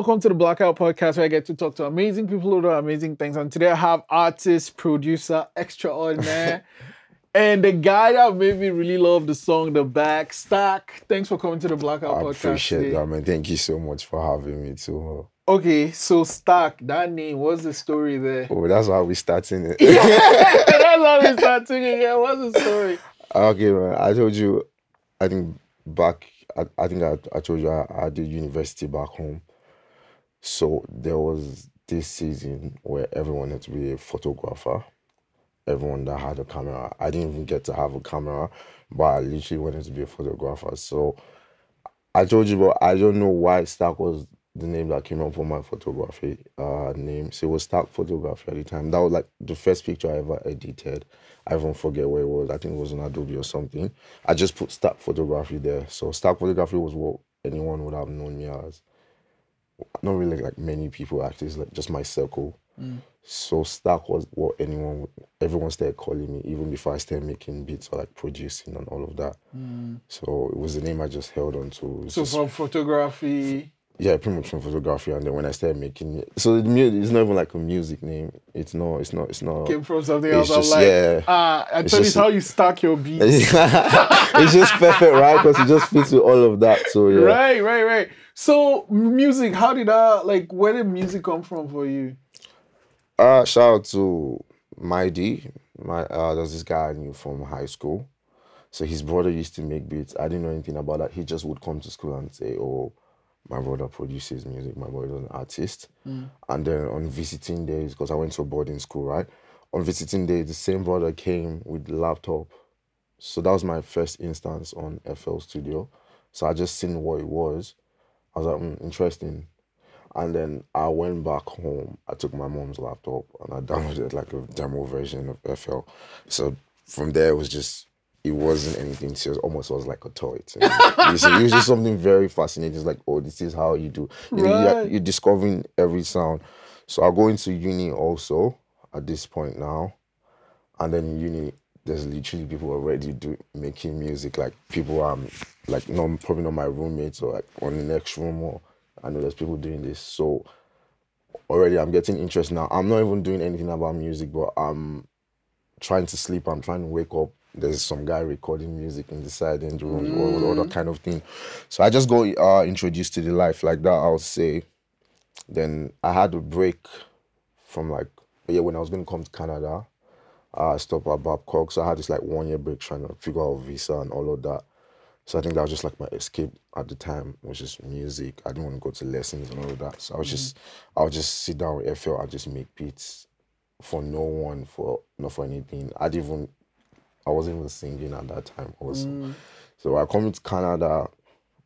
Welcome to the Blackout Podcast where I get to talk to amazing people who do amazing things. And today I have artist, producer, extraordinaire, and the guy that made me really love the song The Back Stak. Thanks for coming to the Blackout I Podcast. appreciate today. that, man. Thank you so much for having me too. Okay, so Stak, that name, what's the story there? Oh, that's how we starting it. That's how we start singing. Yeah, what's the story? okay, man. I told you, I think back, I, I think I, I told you I, I did university back home. So there was this season where everyone had to be a photographer. Everyone that had a camera. I didn't even get to have a camera, but I literally wanted to be a photographer. So I told you, but I don't know why Stak was the name that came up for my photography uh, name. So it was Stak Photography at the time. That was like the first picture I ever edited. I even forget where it was. I think it was on Adobe or something. I just put Stak Photography there. So Stak Photography was what anyone would have known me as. Not really like many people actually, it's like just my circle. So Stak was what anyone, everyone started calling me even before I started making beats or like producing and all of that. So it was the name I just held on to. So just- from photography, yeah, pretty much from photography, and then when I started making it, so it's not even like a music name. It's not. It's not. It's not. came from something else. Just- like, yeah. ah, I It's thought it's how you stack your beats. it's just perfect, right? Because it just fits with all of that. So yeah. Right, right, right. So music, how did that like where did music come from for you? Uh, shout out to my D. My uh, there's this guy I knew from high school. So his brother used to make beats. I didn't know anything about that. He just would come to school and say, "Oh, my brother produces music. My brother is an artist." And then on visiting days, because I went to a boarding school, right? On visiting days, the same brother came with laptop. So that was my first instance on FL Studio. So I just seen what it was. I was like, mm, interesting. And then I went back home. I took my mom's laptop and I downloaded like a demo version of FL. So from there, it was just, it wasn't anything serious. Almost was like a toy. to it, was, just something very fascinating. It's like, oh, this is how you do. You know, you're, you're discovering every sound. So I'll go into uni also at this point now. And then uni, there's literally people already do making music. Like people um like not probably not my roommates or like on the next room or I know there's people doing this. So already I'm getting interest now. I'm not even doing anything about music, but I'm trying to sleep. I'm trying to wake up. There's some guy recording music in the side end room or all that kind of thing. So I just got uh, introduced to the life like that. I'll say. Then I had a break from like yeah when I was going to come to Canada. I stopped at Babcock, so I had this like one year break trying to figure out visa and all of that. So I think that was just like my escape at the time was just music. I didn't want to go to lessons and all of that. So I was mm. just I would just sit down with FL and just make beats for no one, for not for anything. I didn't even I wasn't even singing at that time also. Mm. So I come to Canada,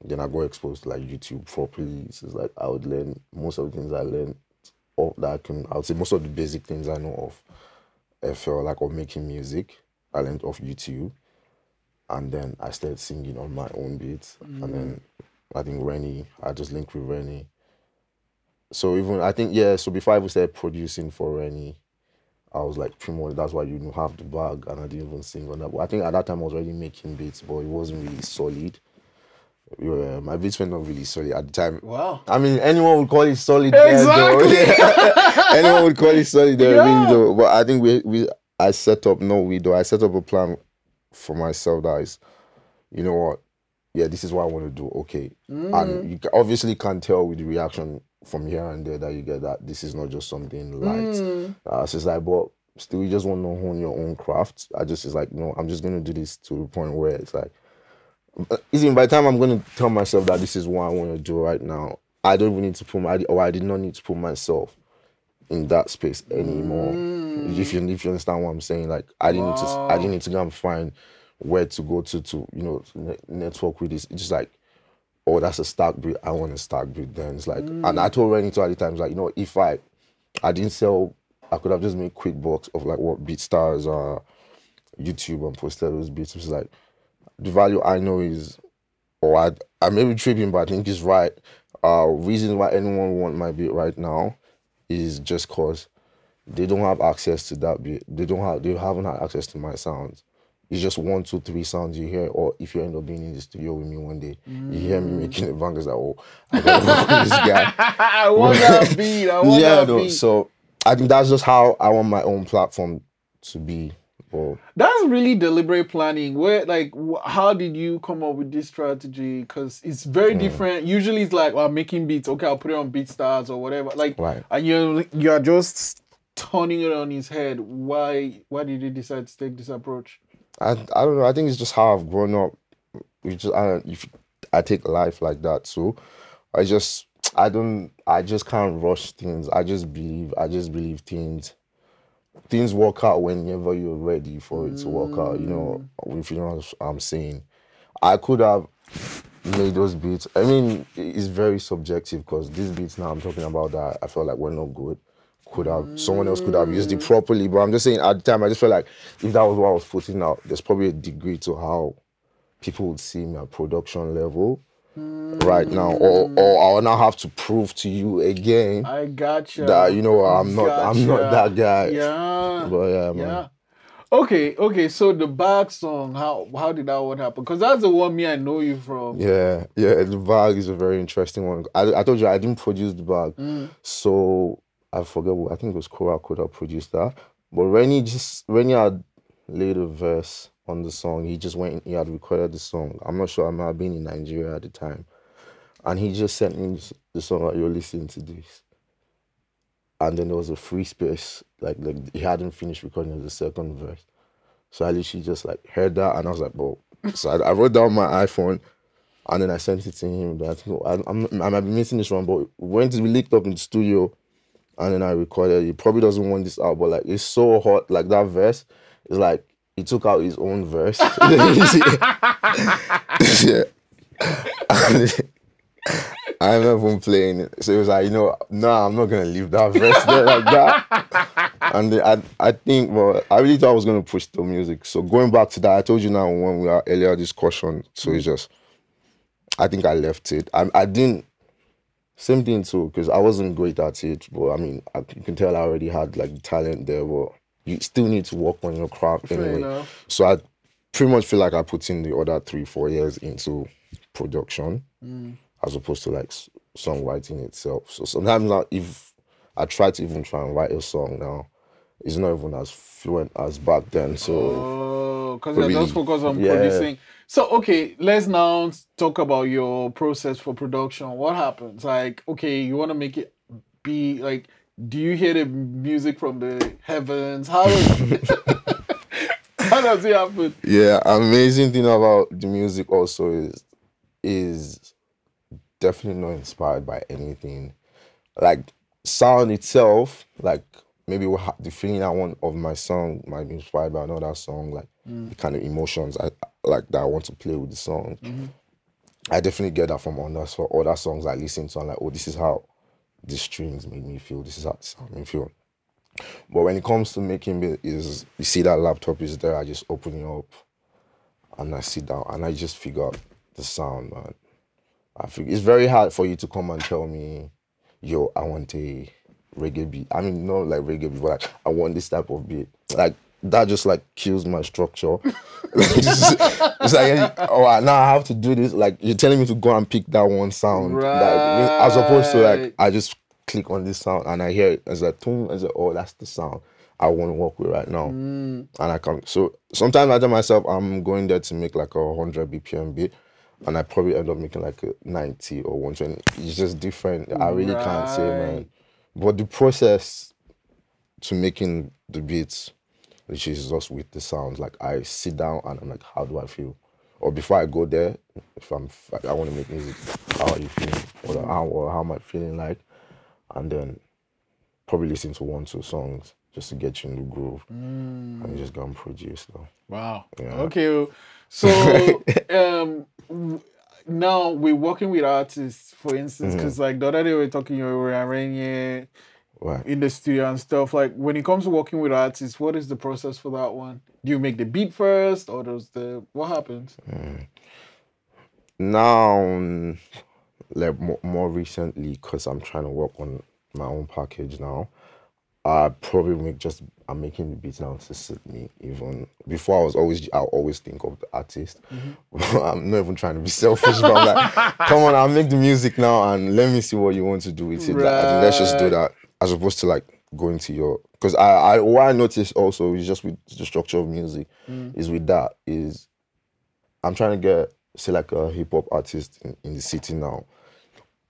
then I got exposed to like YouTube properly. So it's like I would learn most of the things I learned of that I can I would say most of the basic things I know of FL, like of making music. I learned off YouTube. And then I started singing on my own beats. And then I think Rennie, I just linked with Rennie. So even I think yeah, so before I even started producing for Rennie, I was like much that's why you have the bag and I didn't even sing on that. But I think at that time I was already making beats, but it wasn't really solid. Yeah, my beats were not really solid at the time. Wow. I mean, anyone would call it solid. Exactly. anyone would call it solid. Yeah. really, though. But I think we we I set up no we do. I set up a plan for myself that is, you know what, yeah, this is what I want to do. Okay, and you obviously can tell with the reaction from here and there that you get that this is not just something light. Uh, so it's like, but still, you just want to hone your own craft. I just is like, no, I'm just gonna do this to the point where it's like uh, even by the time I'm going to tell myself that this is what I want to do right now, I don't even need to put my or I did not need to put myself in that space anymore. If you if you understand what I'm saying, like I didn't need to I didn't need to go and find where to go to to you know ne- network with this. It's just like oh that's a stark breed. I want a stark breed. Then it's like and I told Rennie two other times like you know if I I didn't sell I could have just made quick bucks of like what BeatStars uh YouTube and posted those beats. It's like the value I know is, or I, I may be tripping, but I think it's right. Uh, reason why anyone want my beat right now is just cause they don't have access to that. They don't have. They haven't had access to my sounds. It's just one, two, three sounds you hear, or if you end up being in the studio with me one day, you hear me mm. making it bangers like, oh, I gotta work with this guy. I want that beat. I want yeah, that no. beat. So I think that's just how I want my own platform to be. Or That's really deliberate planning. Where, like, how did you come up with this strategy? Because it's very mm. different. Usually, it's like, well, I'm making beats. Okay, I'll put it on BeatStars or whatever. Like, Right. and you're you're just turning it on his head. Why? Why did he decide to take this approach? I I don't know. I think it's just how I've grown up. We just I don't if I take life like that so I just I don't I just can't rush things. I just believe I just believe things things work out whenever you're ready for it to work out. You know, mm. if you know what I'm saying. I could have made those beats. I mean, it's very subjective because these beats now I'm talking about that I felt like were not good. Could have someone else could have used it properly, but I'm just saying at the time I just felt like if that was what I was putting out, there's probably a degree to how people would see my production level right now, or or I'll now have to prove to you again I gotcha. that you know I'm not I'm not that guy. Yeah. But yeah, man. Yeah. Okay, okay. So the bag song, how how did that one happen? Because that's the one me I know you from. Yeah, yeah, the bag is a very interesting one. I, I told you I didn't produce the bag, Mm. so I forget. What, I think it was Cora could have produced that. But Rennie just Rennie had laid a verse on the song. He just went. He had recorded the song. I'm not sure. I might have been in Nigeria at the time, and he just sent me the song. Like, you're listening to this. And then there was a free space, like like he hadn't finished recording the second verse. So I literally just like heard that, and I was like, bro. So I, I wrote down my iPhone, and then I sent it to him. But I think I, I'm, I might be missing this one, but when we linked up in the studio, and then I recorded. He probably doesn't want this out, but like it's so hot. Like that verse is like he took out his own verse. yeah. I remember playing it. So it was like, you know, no, I'm not gonna leave that verse there like that. And I I think well, I really thought I was gonna push the music. So going back to that, I told you now when we were earlier discussion. So it's just I think I left it. I I didn't same thing too, because I wasn't great at it, but I mean, I, you can tell I already had like talent there, but you still need to work on your craft Fair anyway. enough. So I pretty much feel like I put in the other three, four years into production mm. as opposed to like s- songwriting itself. So sometimes now, if I try to even try and write a song now, it's not even as fluent as back then. So Oh, because really- just focused on yeah. producing. So okay, let's now talk about your process for production. What happens? Like, okay, you want to make it be like, do you hear the music from the heavens? How does how does it happen? Yeah, amazing thing about the music also is is definitely not inspired by anything. Like sound itself, like maybe the feeling I want of my song might be inspired by another song, like mm. the kind of emotions I like that I want to play with the song. Mm-hmm. I definitely get that from others for other songs I listen to. I'm like, oh, this is how the strings make me feel. This is how sound make me feel. But when it comes to making it, is you see that laptop is there, I just open it up and I sit down and I just figure out the sound, man. I think it's very hard for you to come and tell me, yo, I want a reggae beat. I mean, not like reggae beat, but like I want this type of beat. Like that just like kills my structure. it's, it's like oh now I have to do this. Like you're telling me to go and pick that one sound. That, as opposed to like I just click on this sound and I hear it as a tune as a oh that's the sound I want to work with right now. Mm. And I can so sometimes I tell myself I'm going there to make like a hundred BPM beat. And I probably end up making like a 90 or 120. It's just different. I really can't say, man. But the process to making the beats, which is just with the sounds, like I sit down and I'm like, how do I feel? Or before I go there, if I'm I want to make music, how are you feeling? Or how or how am I feeling like? And then probably listen to one, two songs just to get you in the groove. And just go and produce though. Wow. Yeah. Okay. So um now we're working with artists, for instance, Mm-hmm. because like the other day we were talking, you were arranging Right. in the studio and stuff. Like when it comes to working with artists, what is the process for that one? Do you make the beat first, or does the what happens? Now, mm, like more, more recently because I'm trying to work on my own package now. I probably make just I'm making the beats now to suit me. Even before I was always I always think of the artist. I'm not even trying to be selfish, but I'm like, come on, I'll make the music now and let me see what you want to do with it. Like, let's just do that as opposed to like going to your because I, I what I noticed also is just with the structure of music mm. is with that is I'm trying to get say like a hip hop artist in, in the city now.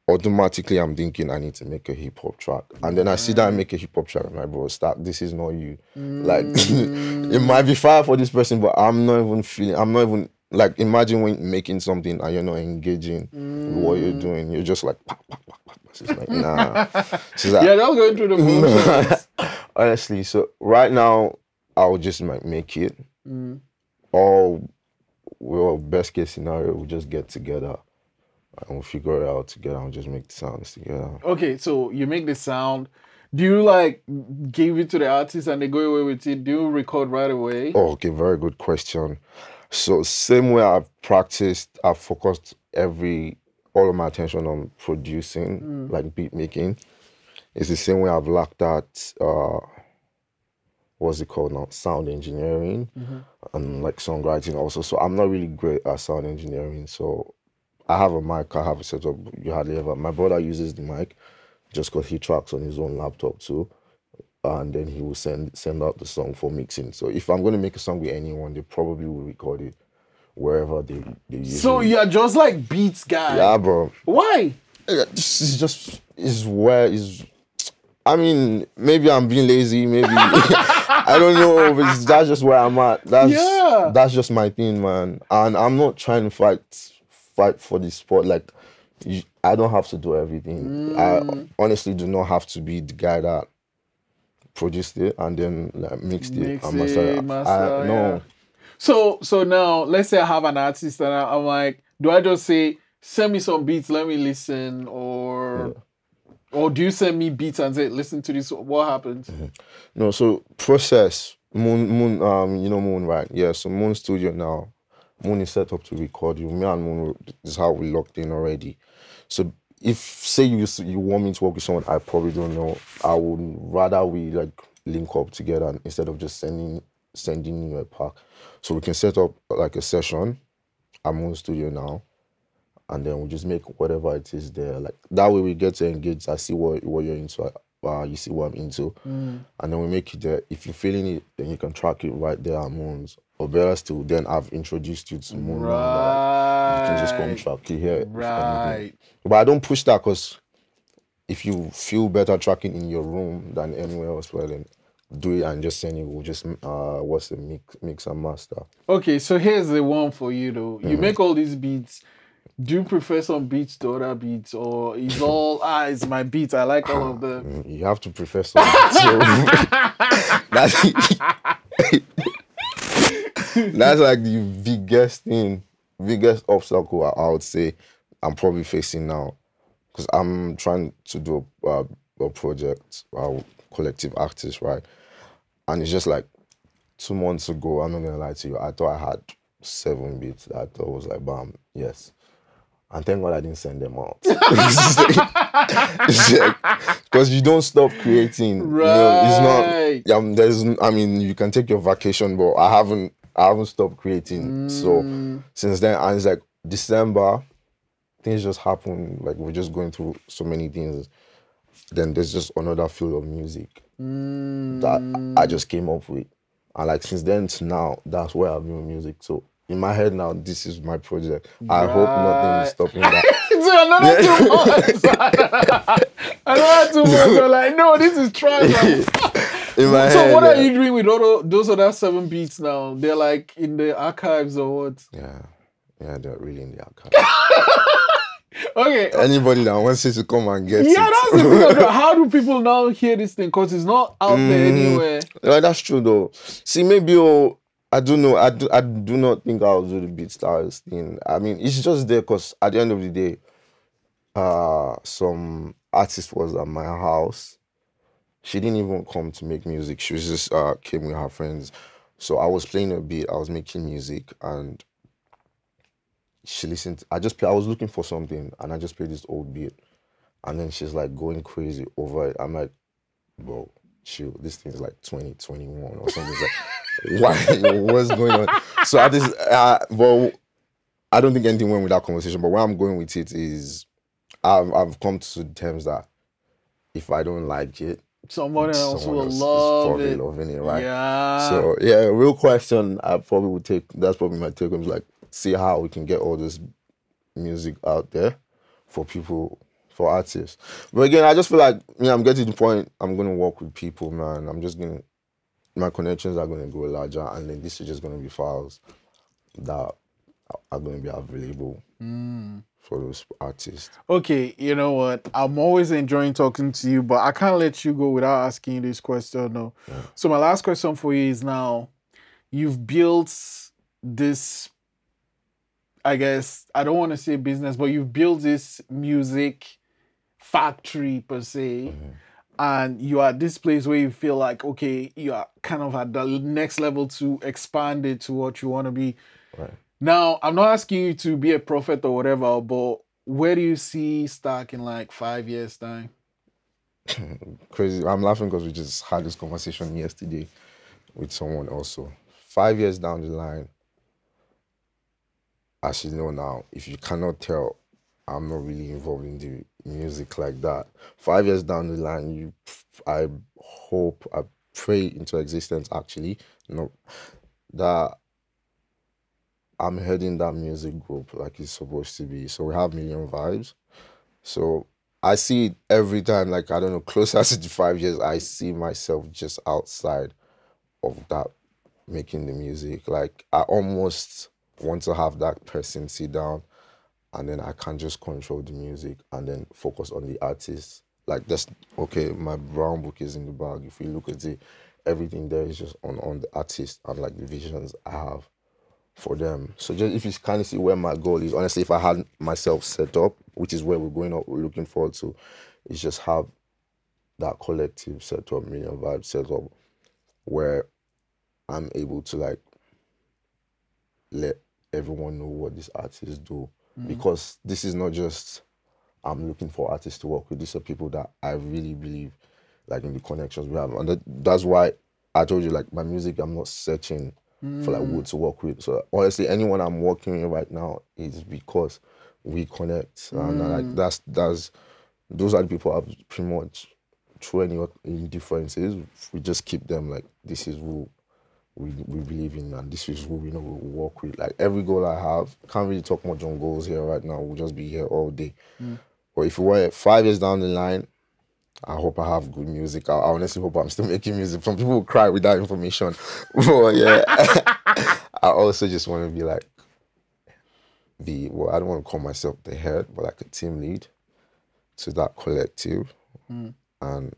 Automatically, I'm thinking I need to make a hip hop track, and then I see that I make a hip hop track. I'm like, bro, stop. This is not you. Like, it mm. might be fire for this person, but I'm not even feeling. I'm not even like. Imagine when making something and you're not engaging with what you're mm. doing. You're just like, pop. She's like, nah. She's like, Yeah, that's going through the motions. honestly so right now i'll just like make it mm. or well best case scenario we'll just get together and we'll figure it out together and just make the sounds together okay, so you make the sound. Do you like give it to the artist and they go away with it? Do you record right away? oh, okay very good question so same way i've practiced i've focused every all of my attention on producing like beat making. It's the same way i've lacked at uh what's it called now? Sound engineering and like songwriting also. So i'm not really great at sound engineering. So i have a mic i have a setup. You hardly ever my brother uses the mic just because he tracks on his own laptop too. And then he will send send out the song for mixing. So if i'm going to make a song with anyone they probably will record it wherever they they usually So you're just like beats guy. yeah bro Why? this is just is where is I mean, maybe I'm being lazy, maybe I don't know, but that's just where I'm at. That's Yeah. that's just my thing, man. And I'm not trying to fight fight for the sport. Like you, I don't have to do everything. I mm. honestly do not have to be the guy that produced it and then like mixed it Mix and mastered it, it. master, I, no. yeah. So so now let's say I have an artist and I, I'm like, do I just say send me some beats, let me listen, or or do you send me beats and say listen to this? What happens? No, so process Moon Moon um you know Moon right? Yeah, so Moon Studio now. Moon is set up to record you. Me and Moon is how we locked in already. So if say you you want me to work with someone I probably don't know, I would rather we like link up together instead of just sending sending you a pack. So we can set up like a session I'm on Studio now and then we just make whatever it is there. Like that way, we get to engage. I see what what you're into. Uh, you see what I'm into, and then we make it there. If you're feeling it, then you can track it right there at Moons. Or better still, then I've introduced you to Moon. that You can just come track it here. Right. But I don't push that because if you feel better tracking in your room than anywhere else, well then do it and just send it. We'll just uh what's the mix mix and master. Okay, so here's the one for you though. Mm-hmm. You make all these beats. Do you prefer some beats to other beats, or is all ah it's my beats? I like all of them. Mm, You have to prefer something. so that's that's like the biggest thing, biggest obstacle I, would say I'm probably facing now, because I'm trying to do a, uh, a project, uh, collective artists, right? And it's just like two months ago. I'm not gonna lie to you. I thought I had seven beats. that I thought was like, bam, yes. And thank God I didn't send them out. Because you don't stop creating. You know, it's Right. not. Um, there's. I mean, you can take your vacation, but I haven't. I haven't stopped creating. So since then, and it's like December, things just happen. Like we're just going through so many things. Then there's just another field of music that I just came up with, and like since then to now, that's where I've been with music. So in my head now, this is my project. I hope nothing is stopping that. So another two months. another two months. You're like, no, this is trash. in my so head. what are you doing with all tho- those other seven beats now? They're like in the archives or what? Yeah, yeah, they're really in the archive. Okay. Anybody that wants it to come and get Yeah, it. that's the thing. How do people now hear this thing? Because it's not out there Mm. anywhere. Yeah, that's true though. See, maybe oh, I don't know. I do, I do not think I'll do the BeatStars thing. I mean, it's just there because at the end of the day, uh, some artist was at my house. She didn't even come to make music. She was just uh came with her friends. So I was playing a beat. I was making music, and she listened. I just play, I was looking for something, and I just played this old beat, and then she's like going crazy over it. I'm like, bro, chill. This thing is like 2021 or something. It's like, why? What's going on? So I just, uh, well, I don't think anything went with that conversation. But where I'm going with it is, I've I've come to terms that if I don't like it, Someone else someone will else love probably it. loving it, right? Yeah. So yeah, real question. I probably would take. That's probably my take. is like see how we can get all this music out there for people, for artists. But again, I just feel like yeah, I'm getting to the point. I'm gonna work with people, man. I'm just gonna. My connections are gonna grow larger, and then this is just gonna be files that are gonna be available Hmm. for those artists. Okay, you know what? I'm always enjoying talking to you, but I can't let you go without asking you this question. No. So my last question for you is now: You've built this. I guess I don't want to say business, but you've built this music factory per se, mm-hmm. and you are at this place where you feel like okay, you are kind of at the next level to expand it to what you want to be. Right. Now, I'm not asking you to be a prophet or whatever, but where do you see Stak in like five years' time? crazy. I'm laughing because we just had this conversation yesterday with someone also. Five years down the line, as you know now, if you cannot tell, I'm not really involved in the music like that. Five years down the line, you, I hope, I pray into existence actually, no, that I'm heading that music group like it's supposed to be. So we have Million Vibes. So I see it every time, like I don't know, closer to five years, I see myself just outside of that making the music. Like I almost want to have that person sit down and then I can just control the music and then focus on the artist. Like that's okay, my brown book is in the bag. If you look at it, everything there is just on, on the artist and like the visions I have for them. So just if you kind of see where my goal is, honestly, if I had myself set up, which is where we're going up, we're looking forward to, is just have that collective set up, million vibe set up, where I'm able to like let everyone know what these artists do. Mm. Because this is not just I'm looking for artists to work with. These are people that I really believe like in the connections we have. And that, that's why I told you like my music, I'm not searching for like who mm. to work with. So honestly, anyone I'm working with right now is because we connect. And uh, like mm. that's that's those are the people I've pretty much through any indifferences, we just keep them like this is who we, we believe in and this is who we know we will work with. Like every goal I have, can't really talk much on goals here right now. We'll just be here all day. Mm. But if we were five years down the line, I hope I have good music. I, I honestly hope I'm still making music. Some people will cry with that information. but yeah, I also just want to be like the well, I don't want to call myself the head, but like a team lead to that collective mm. and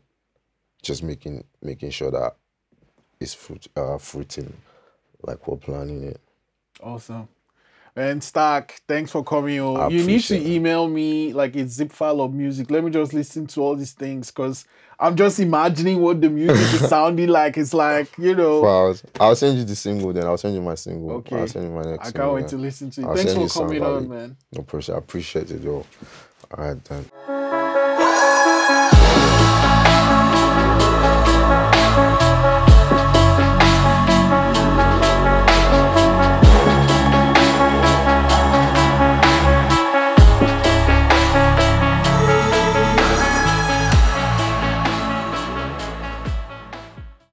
just making making sure that it's fruit uh fruiting like we're planning it. Awesome. And Stak, thanks for coming. On. You need to it. email me like a zip file of music. Let me just listen to all these things because I'm just imagining what the music is sounding like. It's like, you know, Files. I'll send you the single then. I'll send you my single. Okay. I'll send you my next I can't single, wait then. to listen to it. I'll Thanks for coming on, man. No pressure. I appreciate it, yo. All right, then.